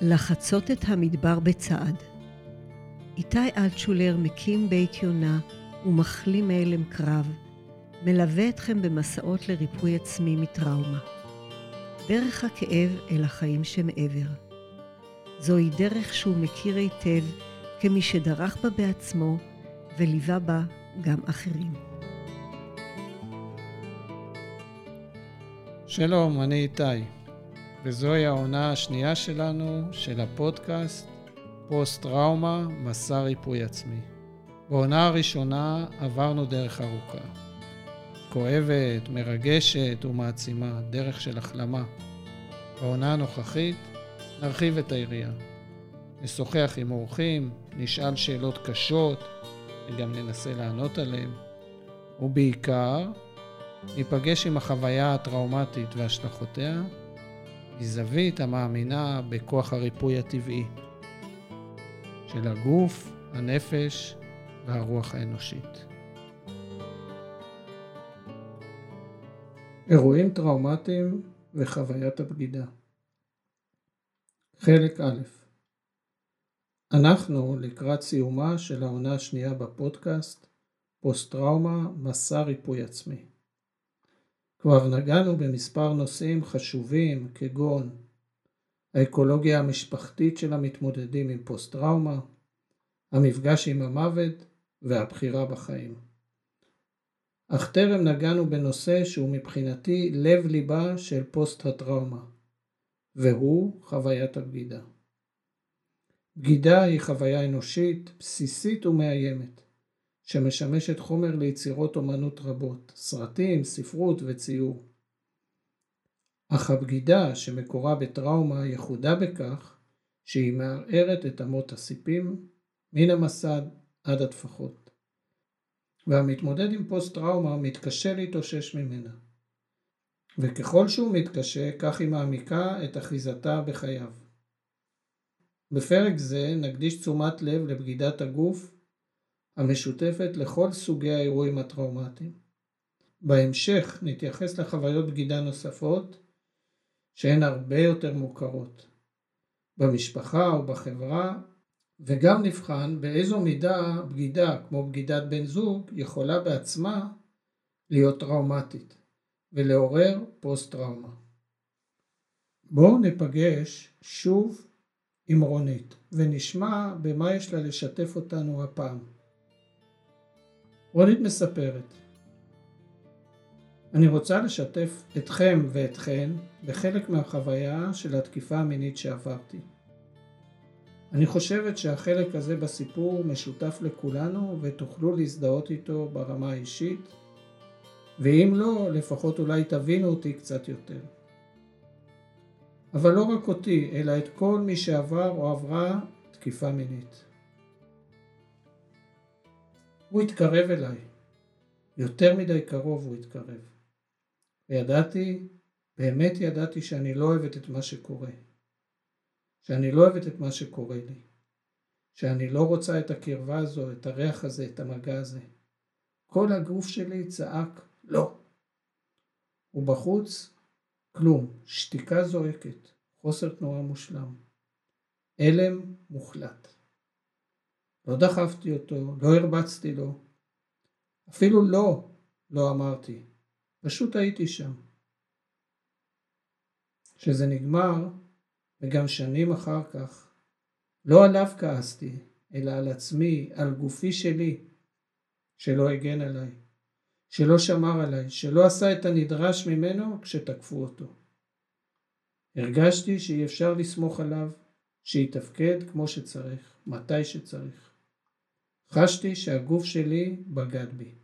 לחצות את המדבר בצעד. איתי אלטשולר מקים בית יונה ומחלים מהלם קרב, מלווה אתכם במסעות לריפוי עצמי מטראומה. דרך הכאב אל החיים שמעבר. זוהי דרך שהוא מכיר היטב כמי שדרך בה בעצמו וליווה בה גם אחרים. שלום, אני איתי, וזוהי העונה השנייה שלנו של הפודקאסט פוסט-טראומה, מסע ריפוי עצמי. בעונה הראשונה עברנו דרך ארוכה. כואבת, מרגשת ומעצימה, דרך של החלמה. בעונה הנוכחית נרחיב את היריעה. נשוחח עם אורחים, נשאל שאלות קשות וגם ננסה לענות עליהן. ובעיקר, ניפגש עם החוויה הטראומטית והשלכותיה מזווית המאמינה בכוח הריפוי הטבעי של הגוף, הנפש והרוח האנושית. אירועים טראומטיים וחוויית הבגידה חלק א' אנחנו לקראת סיומה של העונה השנייה בפודקאסט פוסט-טראומה מסע ריפוי עצמי. כבר נגענו במספר נושאים חשובים כגון האקולוגיה המשפחתית של המתמודדים עם פוסט-טראומה, המפגש עם המוות והבחירה בחיים. אך טרם נגענו בנושא שהוא מבחינתי לב ליבה של פוסט-הטראומה, והוא חוויית הבגידה. בגידה היא חוויה אנושית בסיסית ומאיימת, שמשמשת חומר ליצירות אומנות רבות, סרטים, ספרות וציור. אך הבגידה שמקורה בטראומה יחודה בכך שהיא מערערת את אמות הסיפים מן המסד עד הטפחות. והמתמודד עם פוסט טראומה מתקשה להתאושש ממנה. וככל שהוא מתקשה, כך היא מעמיקה את אחיזתה בחייו. בפרק זה נקדיש תשומת לב לבגידת הגוף המשותפת לכל סוגי האירועים הטראומטיים. בהמשך נתייחס לחוויות בגידה נוספות שהן הרבה יותר מוכרות במשפחה ובחברה וגם נבחן באיזו מידה בגידה כמו בגידת בן זוג יכולה בעצמה להיות טראומטית ולעורר פוסט טראומה. בואו ניפגש שוב עם רונית ונשמע במה יש לה לשתף אותנו הפעם. רונית מספרת אני רוצה לשתף אתכם ואתכן בחלק מהחוויה של התקיפה המינית שעברתי. אני חושבת שהחלק הזה בסיפור משותף לכולנו ותוכלו להזדהות איתו ברמה האישית ואם לא, לפחות אולי תבינו אותי קצת יותר. אבל לא רק אותי, אלא את כל מי שעבר או עברה תקיפה מינית. הוא התקרב אליי, יותר מדי קרוב הוא התקרב. וידעתי, באמת ידעתי שאני לא אוהבת את מה שקורה. שאני לא אוהבת את מה שקורה לי. שאני לא רוצה את הקרבה הזו, את הריח הזה, את המגע הזה. כל הגוף שלי צעק לא. ובחוץ כלום, שתיקה זועקת, חוסר תנועה מושלם. הלם מוחלט. לא דחפתי אותו, לא הרבצתי לו. אפילו לא, לא אמרתי. פשוט הייתי שם. כשזה נגמר, וגם שנים אחר כך, לא עליו כעסתי, אלא על עצמי, על גופי שלי, שלא הגן עליי, שלא שמר עליי, שלא עשה את הנדרש ממנו כשתקפו אותו. הרגשתי שאי אפשר לסמוך עליו, שיתפקד כמו שצריך, מתי שצריך. חשתי שהגוף שלי בגד בי.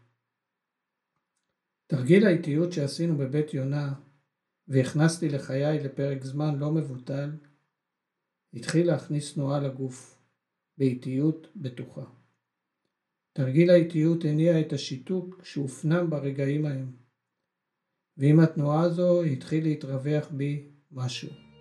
תרגיל האיטיות שעשינו בבית יונה והכנסתי לחיי לפרק זמן לא מבוטל, התחיל להכניס תנועה לגוף, באיטיות בטוחה. תרגיל האיטיות הניע את השיתוק שהופנם ברגעים ההם, ועם התנועה הזו התחיל להתרווח בי משהו.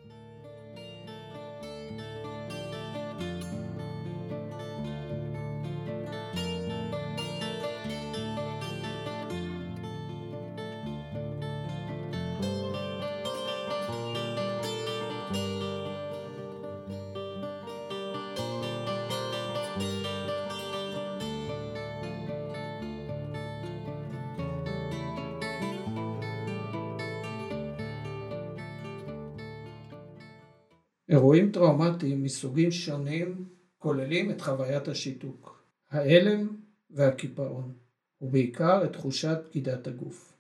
טראומטיים מסוגים שונים כוללים את חוויית השיתוק, ההלם והקיפאון, ובעיקר את תחושת בגידת הגוף.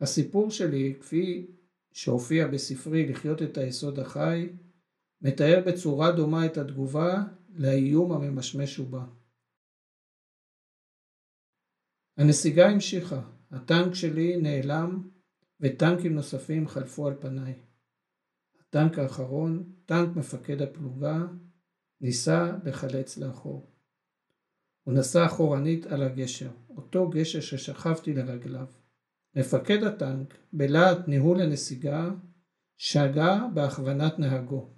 הסיפור שלי, כפי שהופיע בספרי לחיות את היסוד החי, מתאר בצורה דומה את התגובה לאיום הממשמש ובא. הנסיגה המשיכה, הטנק שלי נעלם וטנקים נוספים חלפו על פניי. הטנק האחרון, טנק מפקד הפלוגה, ניסה לחלץ לאחור. הוא נסע אחורנית על הגשר, אותו גשר ששכבתי לרגליו. מפקד הטנק, בלהט ניהול הנסיגה, שגה בהכוונת נהגו.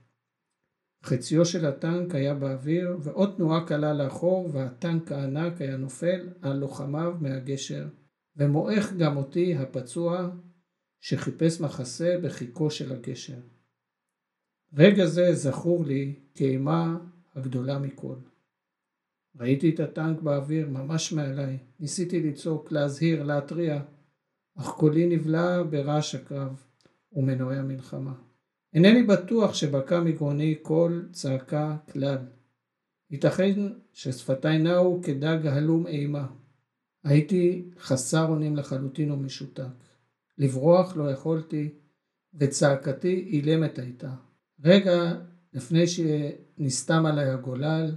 חציו של הטנק היה באוויר, ועוד תנועה קלה לאחור, והטנק הענק היה נופל על לוחמיו מהגשר, ומועך גם אותי הפצוע, שחיפש מחסה בחיקו של הגשר. רגע זה זכור לי כאימה הגדולה מכל. ראיתי את הטנק באוויר ממש מעליי, ניסיתי לצעוק, להזהיר, להתריע, אך קולי נבלע ברעש הקרב ומנועי המלחמה. אינני בטוח שבקע מגרוני קול צעקה כלל. ייתכן ששפתיי נעו כדג הלום אימה. הייתי חסר אונים לחלוטין ומשותק. לברוח לא יכולתי, וצעקתי אילמת הייתה. רגע לפני שנסתם עליי הגולל,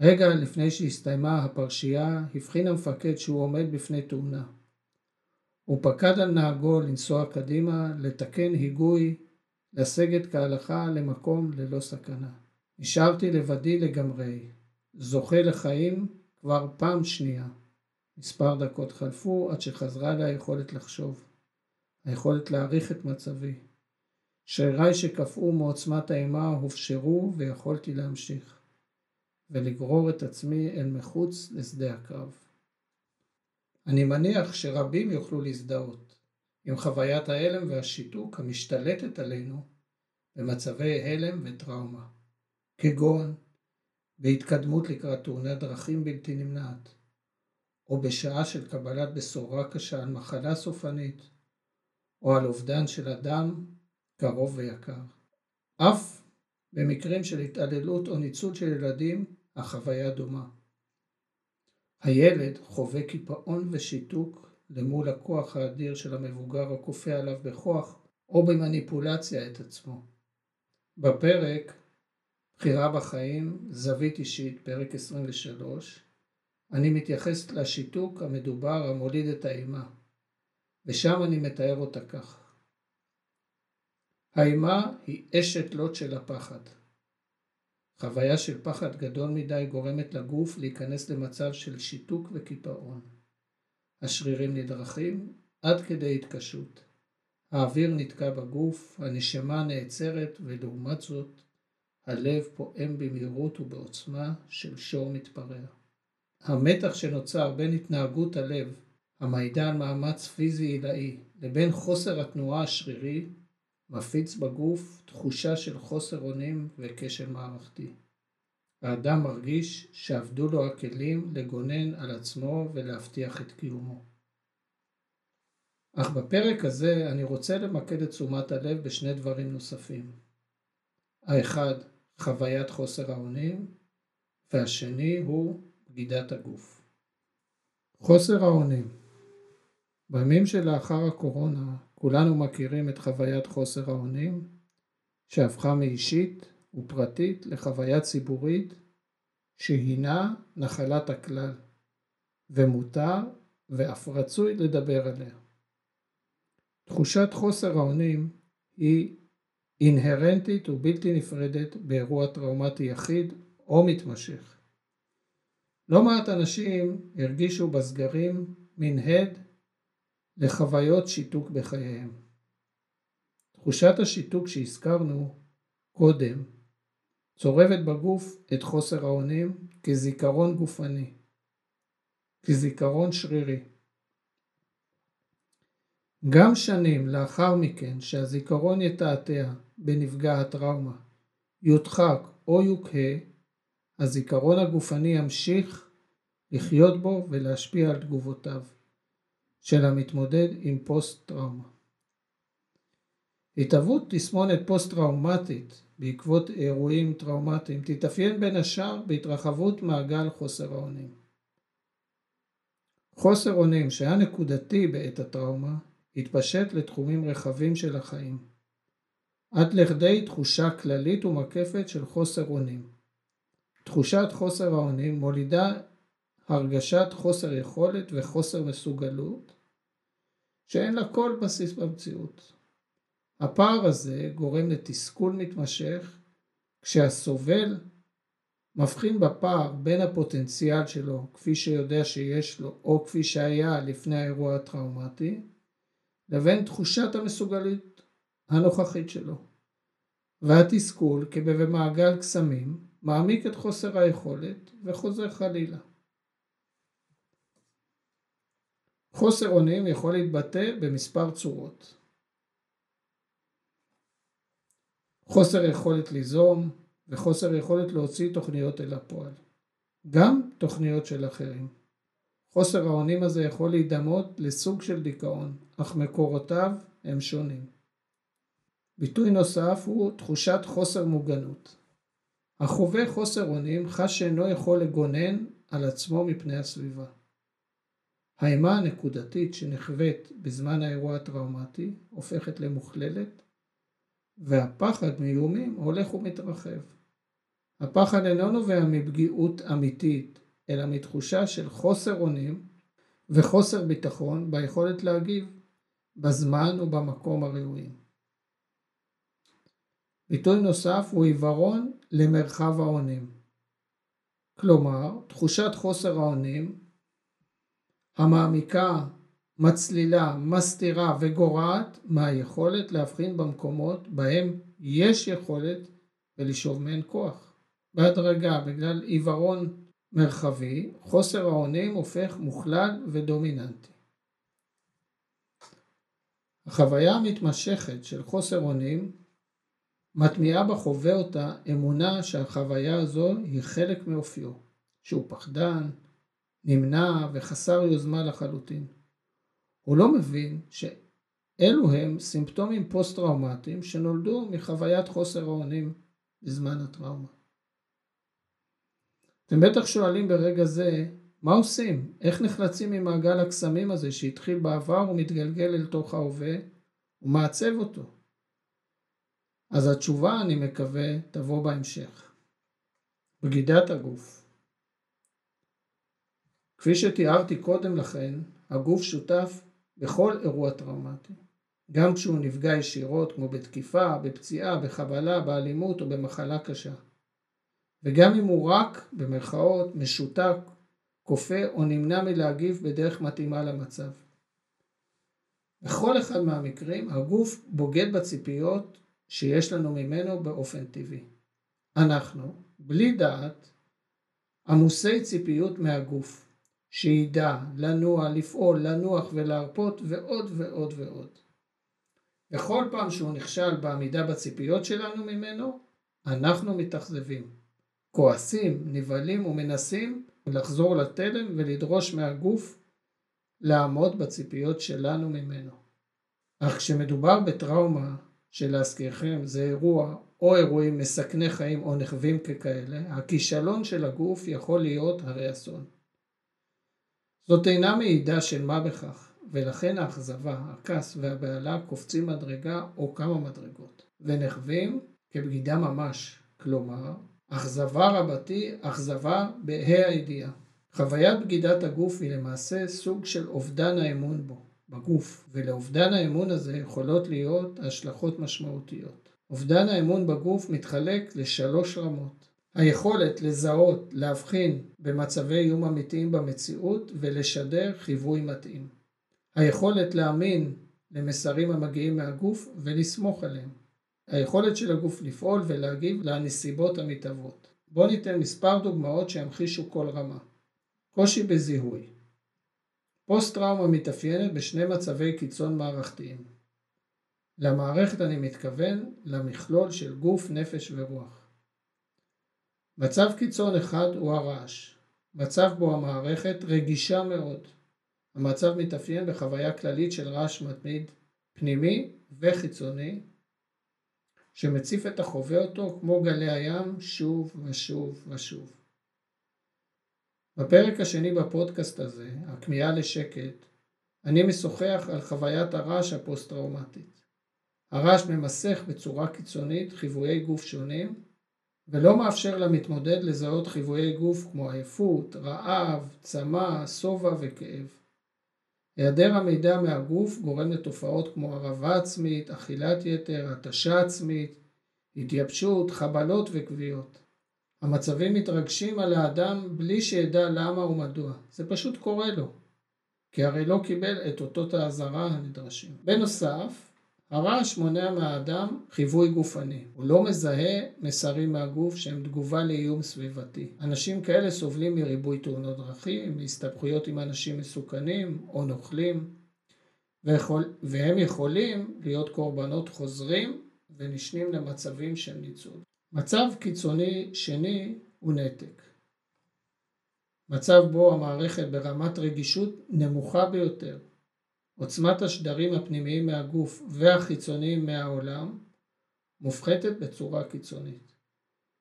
רגע לפני שהסתיימה הפרשייה, הבחין המפקד שהוא עומד בפני תאונה. הוא פקד על נהגו לנסוע קדימה, לתקן היגוי, לסגת כהלכה למקום ללא סכנה. נשארתי לבדי לגמרי, זוכה לחיים כבר פעם שנייה. מספר דקות חלפו עד שחזרה לי היכולת לחשוב, היכולת להעריך את מצבי. שריריי שקפאו מעוצמת האימה הופשרו ויכולתי להמשיך, ולגרור את עצמי אל מחוץ לשדה הקרב. אני מניח שרבים יוכלו להזדהות עם חוויית ההלם והשיתוק המשתלטת עלינו במצבי הלם וטראומה, כגון בהתקדמות לקראת תאונת דרכים בלתי נמנעת, או בשעה של קבלת בשורה קשה על מחלה סופנית, או על אובדן של אדם קרוב ויקר. אף במקרים של התעללות או ניצול של ילדים החוויה דומה. הילד חווה קיפאון ושיתוק למול הכוח האדיר של המבוגר הכופה עליו בכוח או במניפולציה את עצמו. בפרק בחירה בחיים, זווית אישית, פרק 23, אני מתייחס לשיתוק המדובר המוליד את האימה, ושם אני מתאר אותה כך: האימה היא אשת לוט של הפחד. חוויה של פחד גדול מדי גורמת לגוף להיכנס למצב של שיתוק וקיפאון. השרירים נדרכים עד כדי התקשות. האוויר נתקע בגוף, הנשמה נעצרת, ולעומת זאת, הלב פועם במהירות ובעוצמה של שור מתפרע. המתח שנוצר בין התנהגות הלב, המעידה על מאמץ פיזי עילאי, לבין חוסר התנועה השרירי, מפיץ בגוף תחושה של חוסר אונים וכשל מערכתי. האדם מרגיש שאבדו לו הכלים לגונן על עצמו ולהבטיח את קיומו. אך בפרק הזה אני רוצה למקד את תשומת הלב בשני דברים נוספים. האחד, חוויית חוסר האונים, והשני הוא בגידת הגוף. חוסר האונים בימים שלאחר הקורונה כולנו מכירים את חוויית חוסר האונים שהפכה מאישית ופרטית לחוויה ציבורית שהינה נחלת הכלל ומותר ואף רצוי לדבר עליה. תחושת חוסר האונים היא אינהרנטית ובלתי נפרדת באירוע טראומטי יחיד או מתמשך. לא מעט אנשים הרגישו בסגרים מין הד לחוויות שיתוק בחייהם. תחושת השיתוק שהזכרנו קודם צורבת בגוף את חוסר האונים כזיכרון גופני, כזיכרון שרירי. גם שנים לאחר מכן שהזיכרון יתעתע בנפגע הטראומה, יודחק או יוקהה, הזיכרון הגופני ימשיך לחיות בו ולהשפיע על תגובותיו. של המתמודד עם פוסט טראומה. התהוות תסמונת פוסט-טראומטית בעקבות אירועים טראומטיים תתאפיין בין השאר בהתרחבות מעגל חוסר האונים. חוסר אונים שהיה נקודתי בעת הטראומה התפשט לתחומים רחבים של החיים, עד לכדי תחושה כללית ומקפת של חוסר אונים. תחושת חוסר האונים מולידה הרגשת חוסר יכולת וחוסר מסוגלות שאין לה כל בסיס במציאות. הפער הזה גורם לתסכול מתמשך כשהסובל מבחין בפער בין הפוטנציאל שלו כפי שיודע שיש לו או כפי שהיה לפני האירוע הטראומטי לבין תחושת המסוגלות הנוכחית שלו. והתסכול כבמעגל קסמים מעמיק את חוסר היכולת וחוזר חלילה. חוסר אונים יכול להתבטא במספר צורות. חוסר יכולת ליזום וחוסר יכולת להוציא תוכניות אל הפועל. גם תוכניות של אחרים. חוסר האונים הזה יכול להידמות לסוג של דיכאון, אך מקורותיו הם שונים. ביטוי נוסף הוא תחושת חוסר מוגנות. החווה חוסר אונים חש שאינו יכול לגונן על עצמו מפני הסביבה. האימה הנקודתית שנחווית בזמן האירוע הטראומטי הופכת למוכללת והפחד מאיומים הולך ומתרחב. הפחד אינו נובע מפגיעות אמיתית אלא מתחושה של חוסר אונים וחוסר ביטחון ביכולת להגיב בזמן ובמקום הראויים. ביטוי נוסף הוא עיוורון למרחב האונים. כלומר, תחושת חוסר האונים המעמיקה, מצלילה, מסתירה וגורעת מהיכולת להבחין במקומות בהם יש יכולת ולשאוב מהן כוח. בהדרגה, בגלל עיוורון מרחבי, חוסר האונים הופך מוכלל ודומיננטי. החוויה המתמשכת של חוסר אונים מטמיעה בחווה אותה אמונה שהחוויה הזו היא חלק מאופיו, שהוא פחדן, נמנע וחסר יוזמה לחלוטין. הוא לא מבין שאלו הם סימפטומים פוסט-טראומטיים שנולדו מחוויית חוסר האונים בזמן הטראומה. אתם בטח שואלים ברגע זה, מה עושים? איך נחלצים ממעגל הקסמים הזה שהתחיל בעבר ומתגלגל אל תוך ההווה ומעצב אותו? אז התשובה, אני מקווה, תבוא בהמשך. בגידת הגוף כפי שתיארתי קודם לכן, הגוף שותף בכל אירוע טראומטי. גם כשהוא נפגע ישירות כמו בתקיפה, בפציעה, בחבלה, באלימות או במחלה קשה. וגם אם הוא רק, במרכאות, משותק, כופה או נמנע מלהגיב בדרך מתאימה למצב. בכל אחד מהמקרים הגוף בוגד בציפיות שיש לנו ממנו באופן טבעי. אנחנו, בלי דעת, עמוסי ציפיות מהגוף, שידע לנוע, לפעול, לנוח ולהרפות ועוד ועוד ועוד. בכל פעם שהוא נכשל בעמידה בציפיות שלנו ממנו, אנחנו מתאכזבים, כועסים, נבהלים ומנסים לחזור לתלם ולדרוש מהגוף לעמוד בציפיות שלנו ממנו. אך כשמדובר בטראומה שלהזכירכם זה אירוע או אירועים מסכני חיים או נחווים ככאלה, הכישלון של הגוף יכול להיות הרי אסון. זאת אינה מעידה של מה בכך, ולכן האכזבה, הכעס והבהלה קופצים מדרגה או כמה מדרגות, ונחווים כבגידה ממש, כלומר, אכזבה רבתי, אכזבה בה"א הידיעה. חוויית בגידת הגוף היא למעשה סוג של אובדן האמון בו, בגוף, ולאובדן האמון הזה יכולות להיות השלכות משמעותיות. אובדן האמון בגוף מתחלק לשלוש רמות. היכולת לזהות, להבחין במצבי איום אמיתיים במציאות ולשדר חיווי מתאים. היכולת להאמין למסרים המגיעים מהגוף ולסמוך עליהם. היכולת של הגוף לפעול ולהגיב לנסיבות המתהוות. בואו ניתן מספר דוגמאות שימחישו כל רמה. קושי בזיהוי פוסט טראומה מתאפיינת בשני מצבי קיצון מערכתיים. למערכת אני מתכוון למכלול של גוף, נפש ורוח. מצב קיצון אחד הוא הרעש, מצב בו המערכת רגישה מאוד. המצב מתאפיין בחוויה כללית של רעש מתמיד, פנימי וחיצוני, שמציף את החווה אותו כמו גלי הים שוב ושוב ושוב. בפרק השני בפודקאסט הזה, הכמיהה לשקט, אני משוחח על חוויית הרעש הפוסט-טראומטית. הרעש ממסך בצורה קיצונית חיוויי גוף שונים, ולא מאפשר למתמודד לזהות חיוויי גוף כמו עייפות, רעב, צמא, שובע וכאב. היעדר המידע מהגוף גורם לתופעות כמו הרעבה עצמית, אכילת יתר, התשה עצמית, התייבשות, חבלות וכוויות. המצבים מתרגשים על האדם בלי שידע למה ומדוע, זה פשוט קורה לו, כי הרי לא קיבל את אותות האזהרה הנדרשים. בנוסף, הרעש מונע מהאדם חיווי גופני, הוא לא מזהה מסרים מהגוף שהם תגובה לאיום סביבתי. אנשים כאלה סובלים מריבוי תאונות דרכים, מהסתבכויות עם אנשים מסוכנים או נוכלים, ויכול, והם יכולים להיות קורבנות חוזרים ונשנים למצבים של ניצול. מצב קיצוני שני הוא נתק. מצב בו המערכת ברמת רגישות נמוכה ביותר עוצמת השדרים הפנימיים מהגוף והחיצוניים מהעולם מופחתת בצורה קיצונית.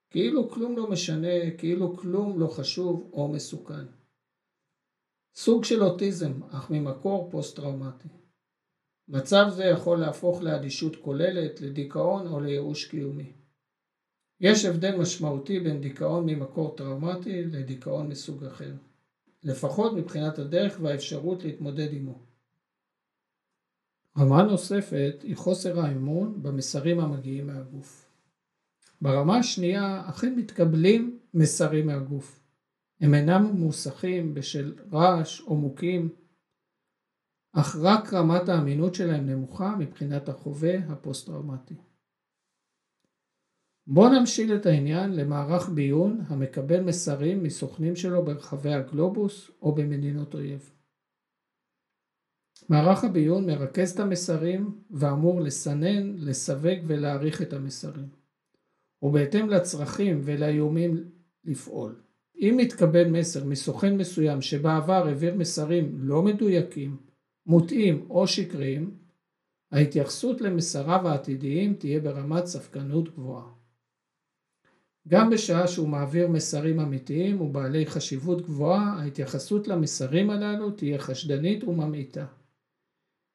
כאילו כלום לא משנה, כאילו כלום לא חשוב או מסוכן. סוג של אוטיזם, אך ממקור פוסט-טראומטי. מצב זה יכול להפוך לאדישות כוללת, לדיכאון או לייאוש קיומי. יש הבדל משמעותי בין דיכאון ממקור טראומטי לדיכאון מסוג אחר, לפחות מבחינת הדרך והאפשרות להתמודד עמו. רמה נוספת היא חוסר האמון במסרים המגיעים מהגוף. ברמה השנייה אכן מתקבלים מסרים מהגוף. הם אינם מוסכים בשל רעש או מוכים, אך רק רמת האמינות שלהם נמוכה מבחינת החווה הפוסט-טראומטי. בואו נמשיל את העניין למערך ביון המקבל מסרים מסוכנים שלו ברחבי הגלובוס או במדינות אויב. מערך הביון מרכז את המסרים ואמור לסנן, לסווג ולהעריך את המסרים. ובהתאם לצרכים ולאיומים לפעול. אם מתקבל מסר מסוכן מסוים שבעבר העביר מסרים לא מדויקים, מוטעים או שקריים, ההתייחסות למסריו העתידיים תהיה ברמת ספקנות גבוהה. גם בשעה שהוא מעביר מסרים אמיתיים ובעלי חשיבות גבוהה, ההתייחסות למסרים הללו תהיה חשדנית וממעיטה.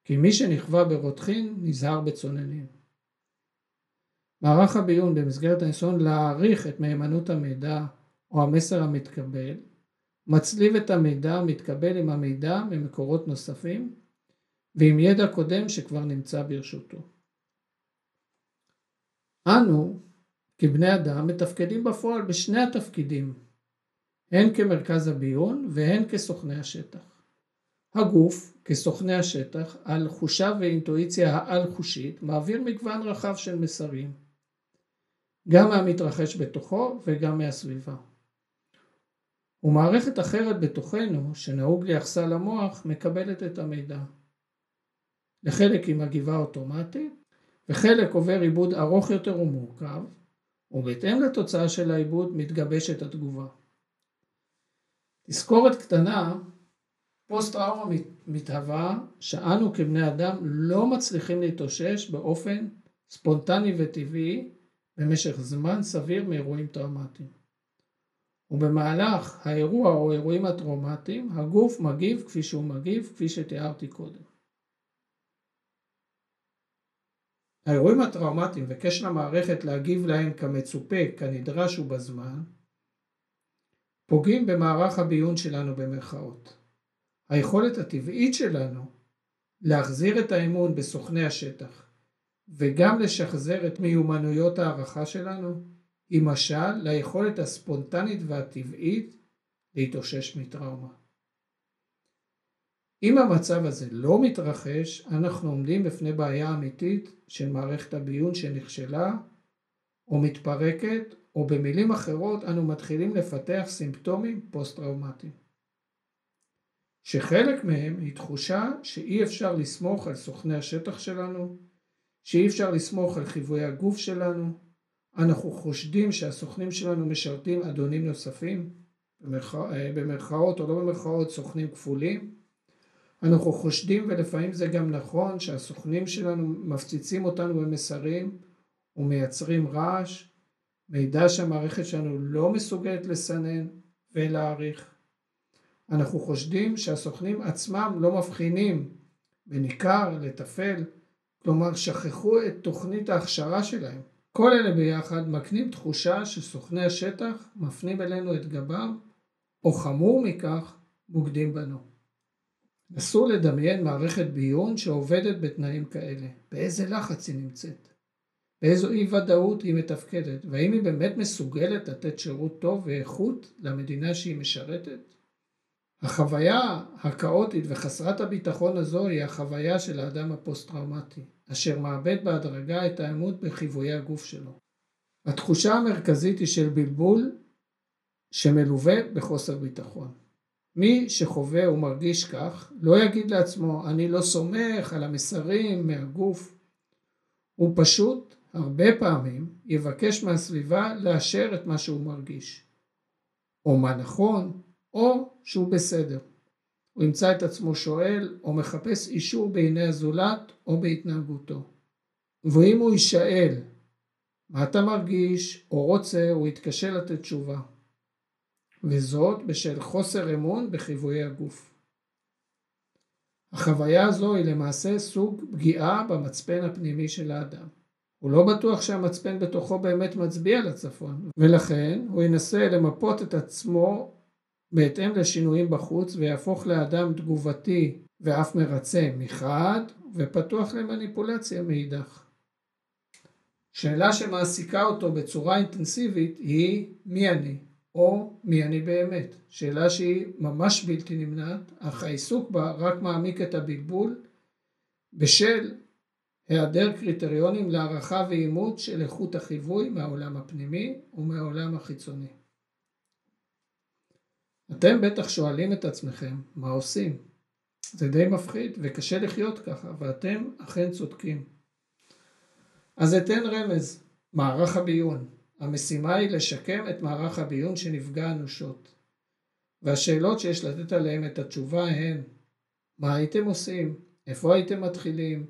כי מי שנכווה ברותחין נזהר בצוננים. מערך הביון במסגרת הניסיון להעריך את מהימנות המידע או המסר המתקבל, מצליב את המידע המתקבל עם המידע ממקורות נוספים ועם ידע קודם שכבר נמצא ברשותו. אנו, כבני אדם, מתפקדים בפועל בשני התפקידים, הן כמרכז הביון והן כסוכני השטח. הגוף, כסוכני השטח, על חושיו ואינטואיציה העל-חושית, מעביר מגוון רחב של מסרים, גם מהמתרחש בתוכו וגם מהסביבה. ומערכת אחרת בתוכנו, שנהוג לייחסה למוח, מקבלת את המידע. לחלק היא מגיבה אוטומטית, וחלק עובר עיבוד ארוך יותר ומורכב, ובהתאם לתוצאה של העיבוד מתגבשת התגובה. תזכורת קטנה פוסט טראומה מתהווה שאנו כבני אדם לא מצליחים להתאושש באופן ספונטני וטבעי במשך זמן סביר מאירועים טראומטיים. ובמהלך האירוע או האירועים הטראומטיים הגוף מגיב כפי שהוא מגיב כפי שתיארתי קודם. האירועים הטראומטיים וכשל המערכת להגיב להם כמצופה, כנדרש ובזמן, פוגעים במערך הביון שלנו במרכאות. היכולת הטבעית שלנו להחזיר את האמון בסוכני השטח וגם לשחזר את מיומנויות הערכה שלנו היא משל ליכולת הספונטנית והטבעית להתאושש מטראומה. אם המצב הזה לא מתרחש, אנחנו עומדים בפני בעיה אמיתית של מערכת הביון שנכשלה או מתפרקת, או במילים אחרות אנו מתחילים לפתח סימפטומים פוסט-טראומטיים. שחלק מהם היא תחושה שאי אפשר לסמוך על סוכני השטח שלנו, שאי אפשר לסמוך על חיווי הגוף שלנו, אנחנו חושדים שהסוכנים שלנו משרתים אדונים נוספים, אה, במרכאות או לא במרכאות סוכנים כפולים, אנחנו חושדים ולפעמים זה גם נכון שהסוכנים שלנו מפציצים אותנו במסרים ומייצרים רעש, מידע שהמערכת שלנו לא מסוגלת לסנן ולהעריך. אנחנו חושדים שהסוכנים עצמם לא מבחינים בין עיקר לטפל, כלומר שכחו את תוכנית ההכשרה שלהם. כל אלה ביחד מקנים תחושה שסוכני השטח מפנים אלינו את גבם, או חמור מכך, בוגדים בנו. נסו לדמיין מערכת ביון שעובדת בתנאים כאלה. באיזה לחץ היא נמצאת? באיזו אי ודאות היא מתפקדת? והאם היא באמת מסוגלת לתת שירות טוב ואיכות למדינה שהיא משרתת? החוויה הכאוטית וחסרת הביטחון הזו היא החוויה של האדם הפוסט-טראומטי, אשר מאבד בהדרגה את האמות בחיוויי הגוף שלו. התחושה המרכזית היא של בלבול שמלווה בחוסר ביטחון. מי שחווה ומרגיש כך, לא יגיד לעצמו, אני לא סומך על המסרים מהגוף. הוא פשוט, הרבה פעמים, יבקש מהסביבה לאשר את מה שהוא מרגיש. או מה נכון, או שהוא בסדר. הוא ימצא את עצמו שואל או מחפש אישור בעיני הזולת או בהתנהגותו. ואם הוא יישאל מה אתה מרגיש או רוצה, הוא יתקשה לתת תשובה. וזאת בשל חוסר אמון בחיוויי הגוף. החוויה הזו היא למעשה סוג פגיעה במצפן הפנימי של האדם. הוא לא בטוח שהמצפן בתוכו באמת מצביע לצפון, ולכן הוא ינסה למפות את עצמו בהתאם לשינויים בחוץ ויהפוך לאדם תגובתי ואף מרצה מחד ופתוח למניפולציה מאידך. שאלה שמעסיקה אותו בצורה אינטנסיבית היא מי אני או מי אני באמת. שאלה שהיא ממש בלתי נמנעת אך העיסוק בה רק מעמיק את הבלבול בשל היעדר קריטריונים להערכה ואימות של איכות החיווי מהעולם הפנימי ומהעולם החיצוני. אתם בטח שואלים את עצמכם, מה עושים? זה די מפחיד וקשה לחיות ככה, ואתם אכן צודקים. אז אתן רמז, מערך הביון. המשימה היא לשקם את מערך הביון שנפגע אנושות. והשאלות שיש לתת עליהן את התשובה הן מה הייתם עושים? איפה הייתם מתחילים?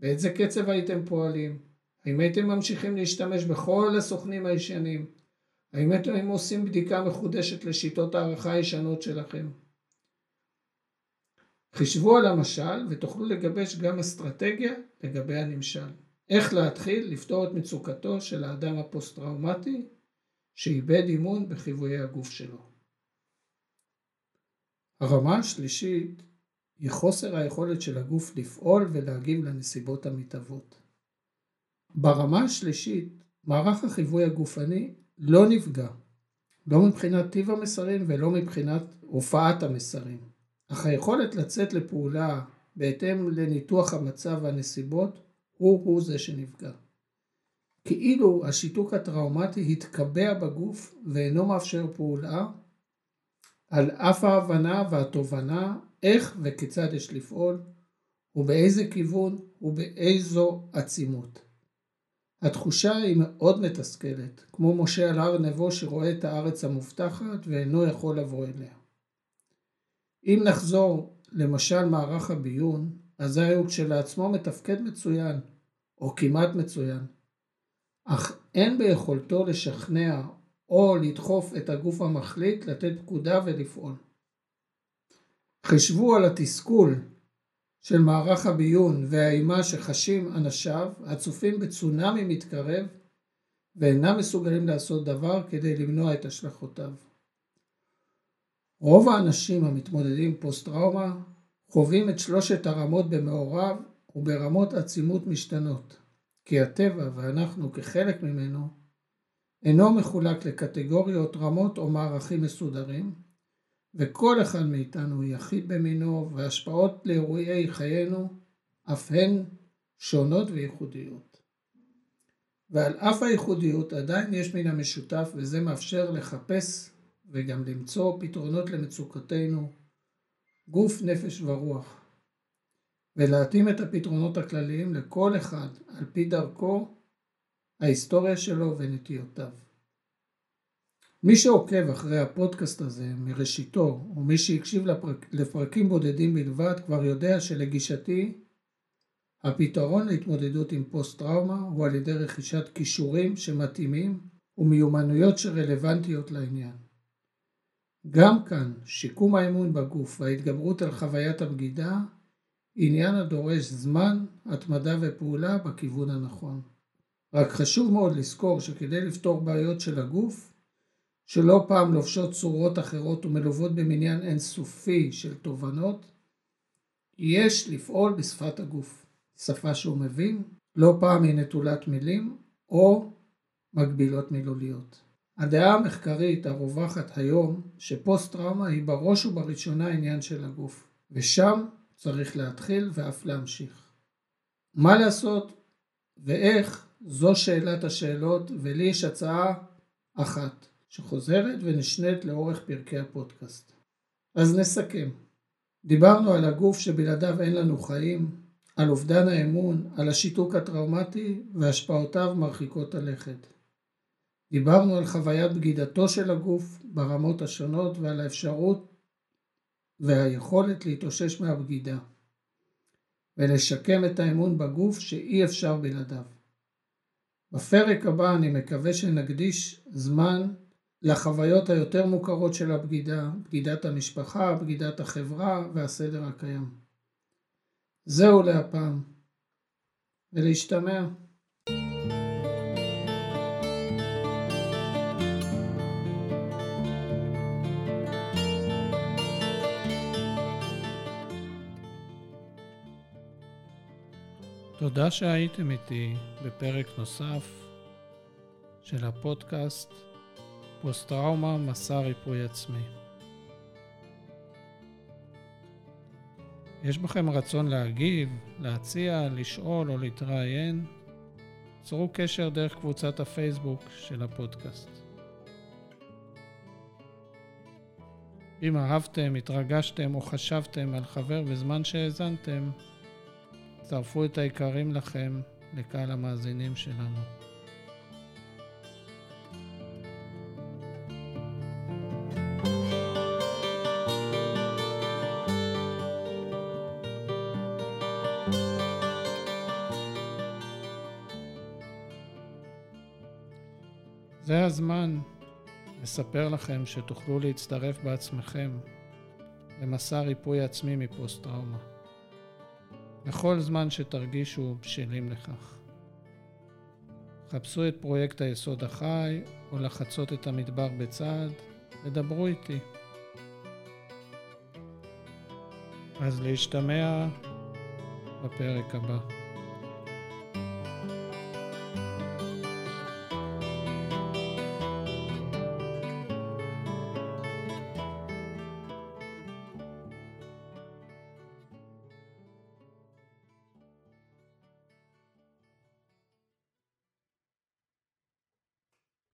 באיזה קצב הייתם פועלים? האם הייתם ממשיכים להשתמש בכל הסוכנים הישנים? האם אתם עושים בדיקה מחודשת לשיטות הערכה הישנות שלכם? חישבו על המשל ותוכלו לגבש גם אסטרטגיה לגבי הנמשל. איך להתחיל לפתור את מצוקתו של האדם הפוסט-טראומטי שאיבד אימון בחיוויי הגוף שלו. הרמה השלישית היא חוסר היכולת של הגוף לפעול ולהגיב לנסיבות המתהוות. ברמה השלישית, מערך החיווי הגופני לא נפגע, לא מבחינת טיב המסרים ולא מבחינת הופעת המסרים, אך היכולת לצאת לפעולה בהתאם לניתוח המצב והנסיבות הוא הוא זה שנפגע. כאילו השיתוק הטראומטי התקבע בגוף ואינו מאפשר פעולה על אף ההבנה והתובנה איך וכיצד יש לפעול ובאיזה כיוון ובאיזו עצימות. התחושה היא מאוד מתסכלת, כמו משה על הר נבו שרואה את הארץ המובטחת ואינו יכול לבוא אליה. אם נחזור למשל מערך הביון, אזי הוא כשלעצמו מתפקד מצוין, או כמעט מצוין, אך אין ביכולתו לשכנע או לדחוף את הגוף המחליט לתת פקודה ולפעול. חישבו על התסכול של מערך הביון והאימה שחשים אנשיו הצופים בצונאמי מתקרב ואינם מסוגלים לעשות דבר כדי למנוע את השלכותיו. רוב האנשים המתמודדים פוסט טראומה חווים את שלושת הרמות במעורב וברמות עצימות משתנות, כי הטבע ואנחנו כחלק ממנו אינו מחולק לקטגוריות, רמות או מערכים מסודרים, וכל אחד מאיתנו יחיד במינו והשפעות לאירועי חיינו אף הן שונות וייחודיות. ועל אף הייחודיות עדיין יש מן המשותף וזה מאפשר לחפש וגם למצוא פתרונות למצוקותינו גוף, נפש ורוח ולהתאים את הפתרונות הכלליים לכל אחד על פי דרכו, ההיסטוריה שלו ונטיותיו. מי שעוקב אחרי הפודקאסט הזה מראשיתו, או מי שהקשיב לפרק, לפרקים בודדים בלבד, כבר יודע שלגישתי, הפתרון להתמודדות עם פוסט-טראומה הוא על ידי רכישת כישורים שמתאימים ומיומנויות שרלוונטיות לעניין. גם כאן, שיקום האמון בגוף וההתגברות על חוויית הבגידה, עניין הדורש זמן, התמדה ופעולה בכיוון הנכון. רק חשוב מאוד לזכור שכדי לפתור בעיות של הגוף, שלא פעם לובשות צורות אחרות ומלוות במניין אינסופי של תובנות, יש לפעול בשפת הגוף, שפה שהוא מבין, לא פעם היא נטולת מילים או מגבילות מילוליות. הדעה המחקרית הרווחת היום שפוסט טראומה היא בראש ובראשונה עניין של הגוף, ושם צריך להתחיל ואף להמשיך. מה לעשות ואיך זו שאלת השאלות ולי יש הצעה אחת שחוזרת ונשנית לאורך פרקי הפודקאסט. אז נסכם. דיברנו על הגוף שבלעדיו אין לנו חיים, על אובדן האמון, על השיתוק הטראומטי והשפעותיו מרחיקות הלכת. דיברנו על חוויית בגידתו של הגוף ברמות השונות ועל האפשרות והיכולת להתאושש מהבגידה ולשקם את האמון בגוף שאי אפשר בלעדיו. בפרק הבא אני מקווה שנקדיש זמן לחוויות היותר מוכרות של הבגידה, בגידת המשפחה, בגידת החברה והסדר הקיים. זהו להפעם, ולהשתמע. תודה שהייתם איתי בפרק נוסף של הפודקאסט פוסט-טראומה, מסע ריפוי עצמי. יש בכם רצון להגיב, להציע, לשאול או להתראיין? צרו קשר דרך קבוצת הפייסבוק של הפודקאסט. אם אהבתם, התרגשתם או חשבתם על חבר בזמן שהאזנתם, צרפו את היקרים לכם לקהל המאזינים שלנו. זה הזמן לספר לכם שתוכלו להצטרף בעצמכם למסע ריפוי עצמי מפוסט-טראומה. בכל זמן שתרגישו בשלים לכך. חפשו את פרויקט היסוד החי, או לחצות את המדבר בצעד, ודברו איתי. אז להשתמע בפרק הבא.